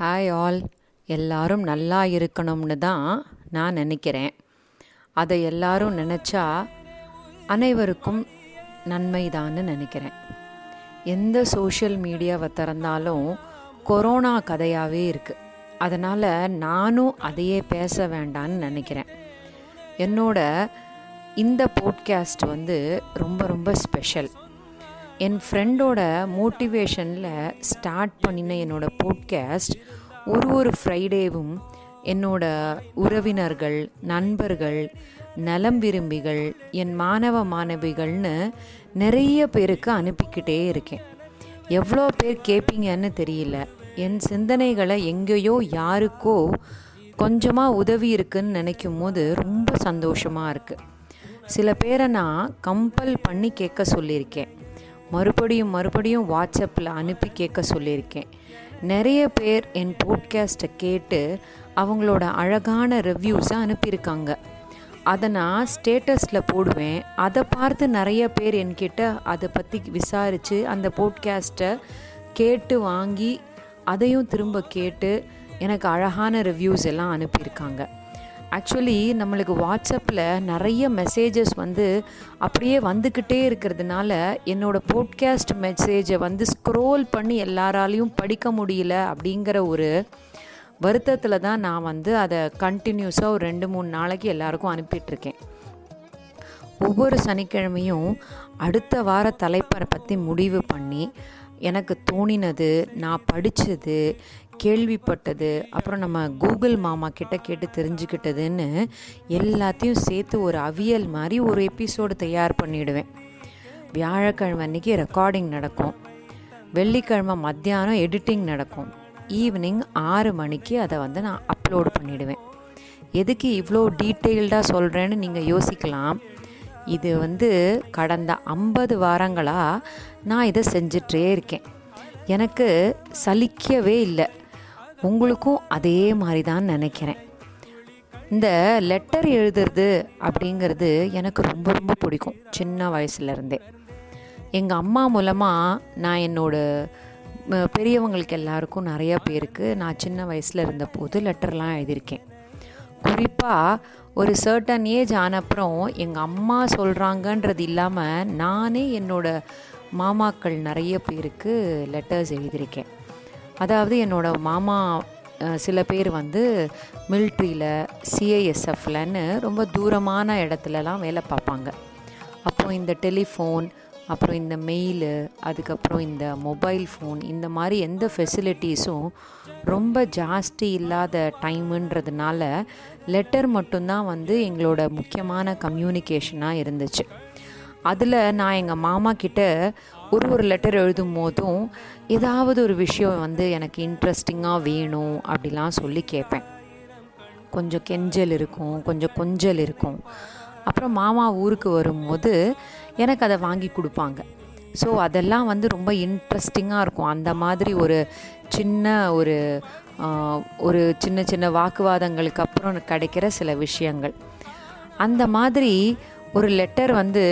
Hi all எல்லாரும் நல்லா இருக்கணும்னு தான் நான் நினைக்கிறேன். அதை எல்லாரும் நினச்சா அனைவருக்கும் நன்மைதான்னு நினைக்கிறேன். எந்த சோஷியல் மீடியாவை திறந்தாலும் கொரோனா கதையாகவே இருக்குது அதனால் நானும் அதையே பேச வேண்டான்னு நினைக்கிறேன். என்னோட இந்த போட்காஸ்ட் வந்து ரொம்ப ரொம்ப ஸ்பெஷல் என் ஃப்ரெண்டோட மோட்டிவேஷனில் ஸ்டார்ட் பண்ணின என்னோட போட்காஸ்ட் ஒரு ஒரு ஃப்ரைடேவும் என்னோட உறவினர்கள் நண்பர்கள் நலம் விரும்பிகள் என் மாணவ மாணவிகள்னு நிறைய பேருக்கு அனுப்பிக்கிட்டே இருக்கேன். எவ்வளோ பேர் கேட்பீங்கன்னு தெரியல. என் சிந்தனைகளை எங்கேயோ யாருக்கோ கொஞ்சமாக உதவி இருக்குன்னு நினைக்கும் போது ரொம்ப சந்தோஷமாக இருக்குது சில பேரை நான் கம்பல் பண்ணி கேட்க சொல்லியிருக்கேன். மறுபடியும் மறுபடியும் வாட்ஸ்அப்பில் அனுப்பி கேட்க சொல்லியிருக்கேன். நிறைய பேர் என் போட்காஸ்ட்டை கேட்டு அவங்களோட அழகான ரிவ்யூஸை அனுப்பியிருக்காங்க. அதை நான் ஸ்டேட்டஸில் போடுவேன். அதை பார்த்து நிறைய பேர் என்கிட்ட அதை பற்றி விசாரித்து அந்த போட்காஸ்ட்டை கேட்டு வாங்கி அதையும் திரும்ப கேட்டு எனக்கு அழகான ரிவ்யூஸ் எல்லாம் அனுப்பியிருக்காங்க. ஆக்சுவலி நம்மளுக்கு வாட்ஸ்அப்பில் நிறைய மெசேஜஸ் வந்து அப்படியே வந்துக்கிட்டே இருக்கிறதுனால என்னோடய போட்காஸ்ட் மெசேஜை வந்து ஸ்க்ரோல் பண்ணி எல்லாராலையும் படிக்க முடியல அப்படிங்கிற ஒரு வருத்தத்தில் தான் நான் வந்து அதை கண்டினியூஸாக ஒரு ரெண்டு மூணு நாளைக்கு எல்லாருக்கும் அனுப்பிட்டுருக்கேன். ஒவ்வொரு சனிக்கிழமையும் அடுத்த வார தலைப்பரை பற்றி முடிவு பண்ணி எனக்கு தோணினது நான் படித்தது கேள்விப்பட்டது அப்புறம் நம்ம கூகுள் மாமா கிட்ட கேட்டு தெரிஞ்சுக்கிட்டதுன்னு எல்லாத்தையும் சேர்த்து ஒரு அவியல் மாதிரி ஒரு எபிசோடு தயார் பண்ணிவிடுவேன் வியாழக்கிழமை அன்றைக்கி ரெக்கார்டிங் நடக்கும். வெள்ளிக்கிழமை மத்தியானம் எடிட்டிங் நடக்கும். ஈவினிங் ஆறு மணிக்கு அதை வந்து நான் அப்லோடு பண்ணிவிடுவேன் எதுக்கு இவ்வளோ டீட்டெயில்டாக சொல்கிறேன்னு நீங்கள் யோசிக்கலாம். இது வந்து கடந்த ஐம்பது வாரங்களாக நான் இதை செஞ்சிட்டே இருக்கேன். எனக்கு சலிக்கவே இல்லை. உங்களுக்கும் அதே மாதிரி தான் நினைக்கிறேன். இந்த லெட்டர் எழுதுறது அப்படிங்கிறது எனக்கு ரொம்ப ரொம்ப பிடிக்கும் சின்ன வயசுலேருந்தே எங்கள் அம்மா மூலமாக நான் என்னோட பெரியவங்களுக்கு எல்லாருக்கும் நிறைய பேருக்கு நான் சின்ன வயசில் இருந்தபோது லெட்டர்லாம் எழுதியிருக்கேன். குறிப்பாக ஒரு சர்டன் ஏஜ் ஆனப்புறம் எங்கள் அம்மா சொல்கிறாங்கன்றது இல்லாமல் நானே என்னோடய மாமாக்கள் நிறைய பேருக்கு லெட்டர்ஸ் எழுதியிருக்கேன். அதாவது என்னோடய மாமா சில பேர் வந்து மில்ட்ரியில் சிஐஎஸ்எஃப்லன்னு ரொம்ப தூரமான இடத்துலலாம் வேலை பார்ப்பாங்க. அப்போது இந்த டெலிஃபோன் அப்புறம் இந்த மெயிலு அதுக்கப்புறம் இந்த மொபைல் ஃபோன் இந்த மாதிரி எந்த ஃபெசிலிட்டிஸும் ரொம்ப ஜாஸ்தி இல்லாத டைமுன்றதுனால லெட்டர் மட்டும்தான் வந்து எங்களோட முக்கியமான கம்யூனிகேஷனாக இருந்துச்சு. அதில் நான் எங்கள் மாமா கிட்ட ஒரு ஒரு லெட்டர் எழுதும் போதும் ஏதாவது ஒரு விஷயம் வந்து எனக்கு இன்ட்ரெஸ்டிங்காக வேணும் அப்படிலாம் சொல்லி கேட்பேன். கொஞ்சம் கெஞ்சல் இருக்கும் கொஞ்சம் கொஞ்சல் இருக்கும். அப்புறம் மாமா ஊருக்கு வரும்போது எனக்கு அதை வாங்கி கொடுப்பாங்க. ஸோ அதெல்லாம் வந்து ரொம்ப இன்ட்ரெஸ்டிங்காக இருக்கும். அந்த மாதிரி ஒரு சின்ன ஒரு ஒரு சின்ன சின்ன வாக்குவாதங்களுக்கு அப்புறம் கிடைக்கிற சில விஷயங்கள். அந்த மாதிரி ஒரு லெட்டர் வந்து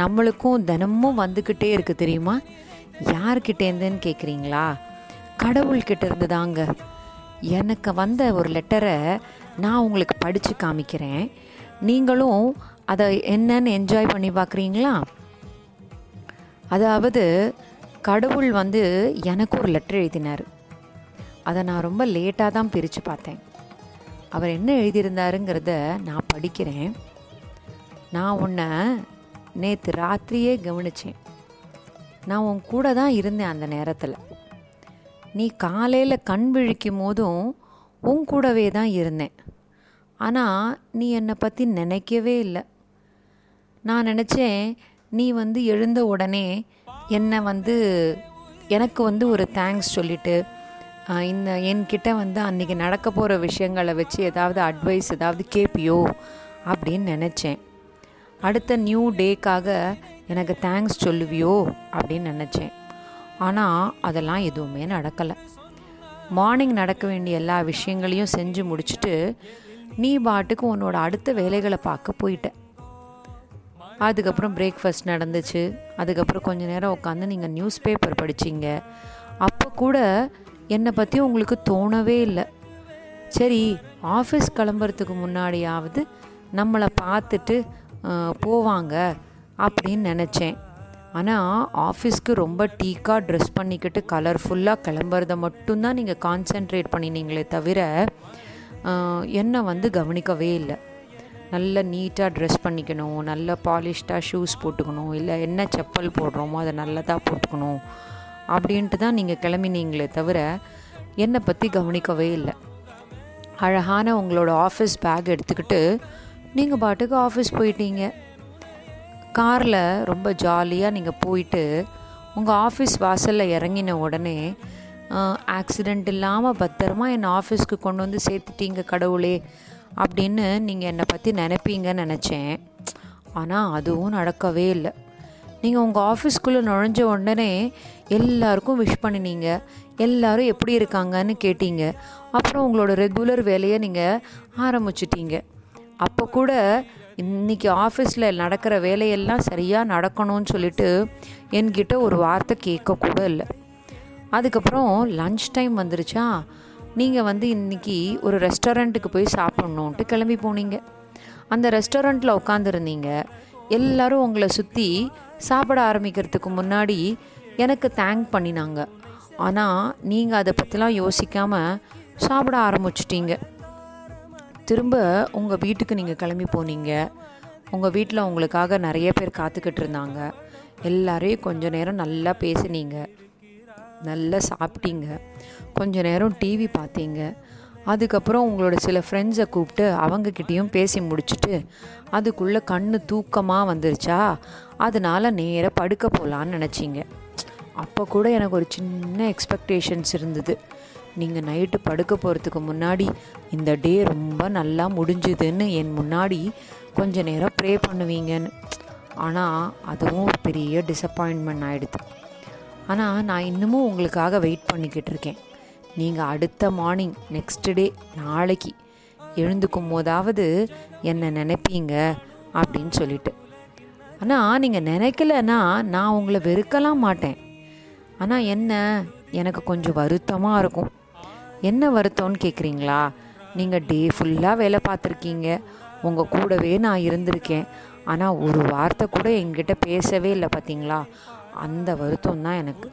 நம்மளுக்கும் தினமும் வந்துக்கிட்டே இருக்குது தெரியுமா? யார்கிட்டேருந்துன்னு கேட்குறீங்களா கடவுள்கிட்ட இருந்து தாங்க. எனக்கு வந்த ஒரு லெட்டரை நான் உங்களுக்கு படித்து காமிக்கிறேன். நீங்களும் அதை என்னன்னு என்ஜாய் பண்ணி பார்க்குறீங்களா? அதாவது கடவுள் வந்து எனக்கு ஒரு லெட்டர் எழுதினார். அதை நான் ரொம்ப லேட்டாக தான் பிரித்து பார்த்தேன். அவர் என்ன எழுதியிருந்தாருங்கிறத நான் படிக்கிறேன். நான் உன்னை நேற்று ராத்திரியே கவனித்தேன் நான் உன் கூட தான் இருந்தேன் அந்த நேரத்தில். நீ காலையில் கண் விழிக்கும் போதும் உன் கூடவே தான் இருந்தேன். ஆனால் நீ என்னை பற்றி நினைக்கவே இல்லை. நான் நினச்சேன் நீ வந்து எழுந்த உடனே என்னை வந்து எனக்கு வந்து ஒரு தேங்க்ஸ் சொல்லிவிட்டு இந்த என்கிட்ட வந்து அன்றைக்கி நடக்க போகிற விஷயங்களை வச்சு ஏதாவது அட்வைஸ் ஏதாவது கேட்பியோ அப்படின்னு நினச்சேன். அடுத்த நியூ டேக்காக எனக்கு தேங்க்ஸ் சொல்லுவியோ அப்படின்னு நினச்சேன். ஆனால் அதெல்லாம் எதுவுமே நடக்கலை. மார்னிங் நடக்க வேண்டிய எல்லா விஷயங்களையும் செஞ்சு முடிச்சுட்டு நீ பாட்டுக்கு உன்னோட அடுத்த வேலைகளை பார்க்க போயிட்ட. அதுக்கப்புறம் பிரேக்ஃபாஸ்ட் நடந்துச்சு. அதுக்கப்புறம் கொஞ்ச நேரம் உட்காந்து நீங்கள் நியூஸ் பேப்பர் படிச்சிங்க. அப்போ கூட என்னை பற்றி உங்களுக்கு தோணவே இல்லை. சரி ஆஃபீஸ் கிளம்புறதுக்கு முன்னாடியாவது நம்மளை பார்த்துட்டு போவாங்க அப்படின்னு நினச்சேன். ஆனால் ஆஃபீஸ்க்கு ரொம்ப டீக்காக ட்ரெஸ் பண்ணிக்கிட்டு கலர்ஃபுல்லாக கிளம்புறத மட்டும்தான் நீங்கள் கான்சென்ட்ரேட் பண்ணினீங்களே தவிர என்னை வந்து கவனிக்கவே இல்லை. நல்ல நீட்டாக ட்ரெஸ் பண்ணிக்கணும் நல்ல பாலிஷ்டாக ஷூஸ் போட்டுக்கணும் இல்லை என்ன செப்பல் போடுறோமோ அதை நல்லதாக போட்டுக்கணும் அப்படின்ட்டு தான் நீங்கள் கிளம்பினீங்களே தவிர என்னை பற்றி கவனிக்கவே இல்லை. அழகான உங்களோட ஆஃபீஸ் பேக் எடுத்துக்கிட்டு நீங்கள் பாட்டுக்கு ஆஃபீஸ் போயிட்டீங்க. காரில் ரொம்ப ஜாலியாக நீங்கள் போயிட்டு உங்கள் ஆஃபீஸ் வாசலில் இறங்கின உடனே ஆக்சிடெண்ட் இல்லாமல் பத்திரமா என்னை ஆஃபீஸ்க்கு கொண்டு வந்து சேர்த்துட்டீங்க கடவுளே அப்படின்னு நீங்கள் என்னை பற்றி நினைப்பீங்கன்னு நினச்சேன். ஆனால் அதுவும் நடக்கவே இல்லை. நீங்கள் உங்கள் ஆஃபீஸ்க்குள்ளே நுழைஞ்ச உடனே எல்லாருக்கும் விஷ் பண்ணினீங்க. எல்லாரும் எப்படி இருக்காங்கன்னு கேட்டீங்க. அப்புறம் உங்களோட ரெகுலர் வேலையை நீங்கள் ஆரம்பிச்சிட்டீங்க. அப்போ கூட இன்றைக்கி ஆஃபீஸில் நடக்கிற வேலையெல்லாம் சரியாக நடக்கணும்னு சொல்லிட்டு என்கிட்ட ஒரு வார்த்தை கேட்கக்கூட இல்லை. அதுக்கப்புறம் லஞ்ச் டைம் வந்துருச்சா? நீங்கள் வந்து இன்றைக்கி ஒரு ரெஸ்டாரண்ட்டுக்கு போய் சாப்பிட்ணுன்ட்டு கிளம்பி போனீங்க. அந்த ரெஸ்டாரண்ட்டில் உட்காந்துருந்தீங்க எல்லாரும் உங்களை சுற்றி சாப்பிட ஆரம்பிக்கிறதுக்கு முன்னாடி எனக்கு தேங்க் பண்ணினாங்க. ஆனால் நீங்கள் அதை பற்றிலாம் யோசிக்காமல் சாப்பிட ஆரம்பிச்சிட்டீங்க. திரும்ப உங்கள் வீட்டுக்கு நீங்கள் கிளம்பி போனீங்க. உங்கள் வீட்டில் உங்களுக்காக நிறைய பேர் காத்துக்கிட்டு இருந்தாங்க. எல்லாரையும் கொஞ்ச நேரம் நல்லா பேசுனீங்க. நல்லா சாப்பிட்டீங்க. கொஞ்ச நேரம் டிவி பார்த்தீங்க. அதுக்கப்புறம் உங்களோட சில ஃப்ரெண்ட்ஸை கூப்பிட்டு அவங்கக்கிட்டேயும் பேசி முடிச்சுட்டு அதுக்குள்ளே கண்ணு தூக்கமாக வந்துருச்சா? அதனால் நேராக படுக்க போகலான்னு நினச்சிங்க. அப்போ கூட எனக்கு ஒரு சின்ன எக்ஸ்பெக்டேஷன்ஸ் இருந்தது. நீங்கள் நைட்டு படுக்க போகிறதுக்கு முன்னாடி இந்த டே ரொம்ப நல்லா முடிஞ்சுதுன்னு என் முன்னாடி கொஞ்ச நேரம் ப்ரே பண்ணுவீங்கன்னு. ஆனால் அதுவும் ஒரு பெரிய டிசப்பாயின்மெண்ட் ஆகிடுது ஆனால் நான் இன்னமும் உங்களுக்காக வெயிட் பண்ணிக்கிட்டு இருக்கேன். நீங்கள் அடுத்த மார்னிங் நெக்ஸ்ட் டே நாளைக்கு எழுந்துக்கும் போதாவது என்னை நினைப்பீங்க அப்படின்னு சொல்லிட்டு. ஆனால் நீங்கள் நினைக்கலன்னா நான் உங்களை வெறுக்கலாம் மாட்டேன். ஆனால் என்ன? எனக்கு கொஞ்சம் வருத்தமாக இருக்கும். என்ன வருத்தம்னு கேட்குறீங்களா நீங்கள் டே ஃபுல்லாக வேலை பார்த்துருக்கீங்க. உங்கள் கூடவே நான் இருந்திருக்கேன். ஆனால் ஒரு வார்த்தை கூட என்கிட்ட பேசவே இல்லை பார்த்தீங்களா அந்த வருத்தம் தான் எனக்கு.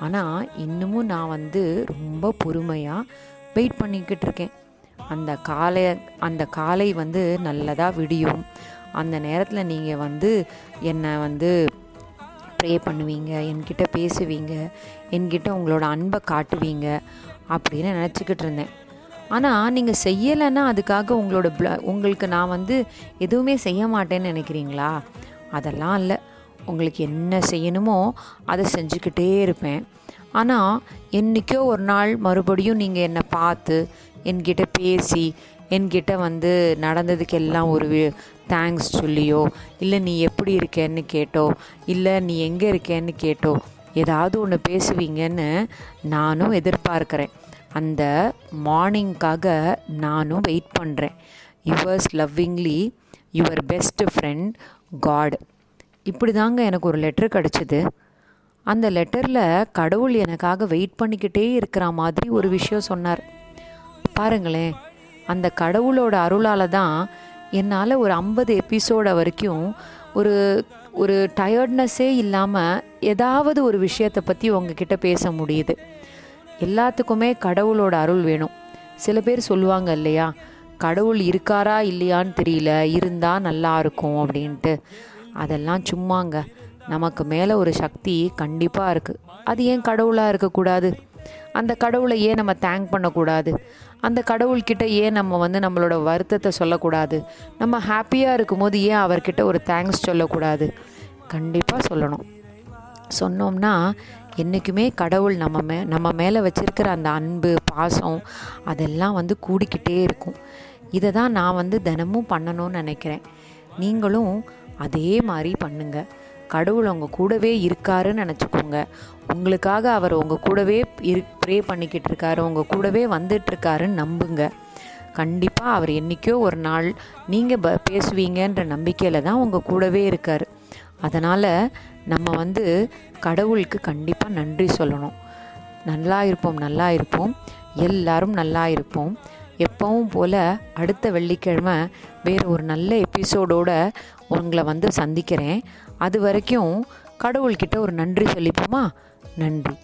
ஆனால் இன்னமும் நான் வந்து ரொம்ப பொறுமையாக வெயிட் பண்ணிக்கிட்டு இருக்கேன் அந்த காலை அந்த காலை வந்து நல்லதாக விடியும். அந்த நேரத்தில் நீங்கள் வந்து என்னை வந்து ப்ரே பண்ணுவீங்க என்கிட்ட பேசுவீங்க என்கிட்ட உங்களோட அன்பை காட்டுவீங்க அப்படின்னு நினச்சிக்கிட்டு இருந்தேன் ஆனால் நீங்கள் செய்யலைன்னா அதுக்காக உங்களோட ப்ள உங்களுக்கு நான் வந்து எதுவுமே செய்ய மாட்டேன்னு நினைக்கிறீங்களா? அதெல்லாம் இல்லை. உங்களுக்கு என்ன செய்யணுமோ அதை செஞ்சுக்கிட்டே இருப்பேன். ஆனால் என்றைக்கோ ஒரு நாள் மறுபடியும் நீங்கள் என்னை பார்த்து என்கிட்ட பேசி என்கிட்ட வந்து நடந்ததுக்கு எல்லாம் ஒரு தேங்க்ஸ் சொல்லியோ இல்லை நீ எப்படி இருக்கேன்னு கேட்டோ இல்லை நீ எங்கே இருக்கேன்னு கேட்டோ ஏதாவது ஒன்று பேசுவீங்கன்னு நானும் எதிர்பார்க்குறேன். அந்த மார்னிங்காக நானும் வெயிட் பண்ணுறேன் yours lovingly your best friend God இப்படி தாங்க எனக்கு ஒரு லெட்டர் கிடச்சிது. அந்த லெட்டரில் கடவுள் எனக்காக வெயிட் பண்ணிக்கிட்டே இருக்கிற மாதிரி ஒரு விஷயம் சொன்னார். பாருங்களேன் அந்த கடவுளோட அருளால் தான் என்னால் ஒரு ஐம்பது எபிசோட வரைக்கும் ஒரு ஒரு டயர்ட்னஸ்ஸே இல்லாமல் ஏதாவது ஒரு விஷயத்தை பற்றி உங்ககிட்ட பேச முடியுது. எல்லாத்துக்குமே கடவுளோட அருள் வேணும். சில பேர் சொல்லுவாங்க இல்லையா கடவுள் இருக்காரா இல்லையான்னு தெரியல இருந்தால் நல்லா இருக்கும் அப்படின்ட்டு. அதெல்லாம் சும்மாங்க. நமக்கு மேலே ஒரு சக்தி கண்டிப்பாக இருக்குது அது ஏன் கடவுளாக இருக்கக்கூடாது? அந்த கடவுளை ஏன் நம்ம தேங்க் பண்ணக்கூடாது. அந்த கடவுள்கிட்ட ஏன் நம்ம வந்து நம்மளோட வருத்தத்தை சொல்லக்கூடாது. நம்ம ஹாப்பியாக இருக்கும்போது ஏன் அவர்கிட்ட ஒரு தேங்க்ஸ் சொல்லக்கூடாது? கண்டிப்பாக சொல்லணும். சொன்னோம்னா என்றைக்குமே கடவுள் நம்ம மே நம்ம மேலே வச்சுருக்கிற அந்த அன்பு பாசம் அதெல்லாம் வந்து கூடிக்கிட்டே இருக்கும். இதை தான் நான் வந்து தினமும் பண்ணணும்னு நினைக்கிறேன். நீங்களும் அதே மாதிரி பண்ணுங்க. கடவுள் உங்கள் கூடவே இருக்காருன்னு நினச்சிக்கோங்க. உங்களுக்காக அவர் உங்கள் கூடவே இரு ப்ரே பண்ணிக்கிட்டு இருக்காரு உங்கள் கூடவே வந்துட்டுருக்காருன்னு நம்புங்க. கண்டிப்பாக அவர் என்றைக்கோ ஒரு நாள் நீங்கள் ப பேசுவீங்கன்ற நம்பிக்கையில் தான் உங்கள் கூடவே இருக்கார். அதனால் நம்ம வந்து கடவுளுக்கு கண்டிப்பாக நன்றி சொல்லணும். நல்லா இருப்போம் நல்லா இருப்போம். எல்லாரும் நல்லா இருப்போம். எப்பவும் போல் அடுத்த வெள்ளிக்கிழமை வேறு ஒரு நல்ல எபிசோடோட உங்களை வந்து சந்திக்கிறேன். அது வரைக்கும் கடவுள்கிட்ட ஒரு நன்றி சொல்லிப்போமா நன்றி.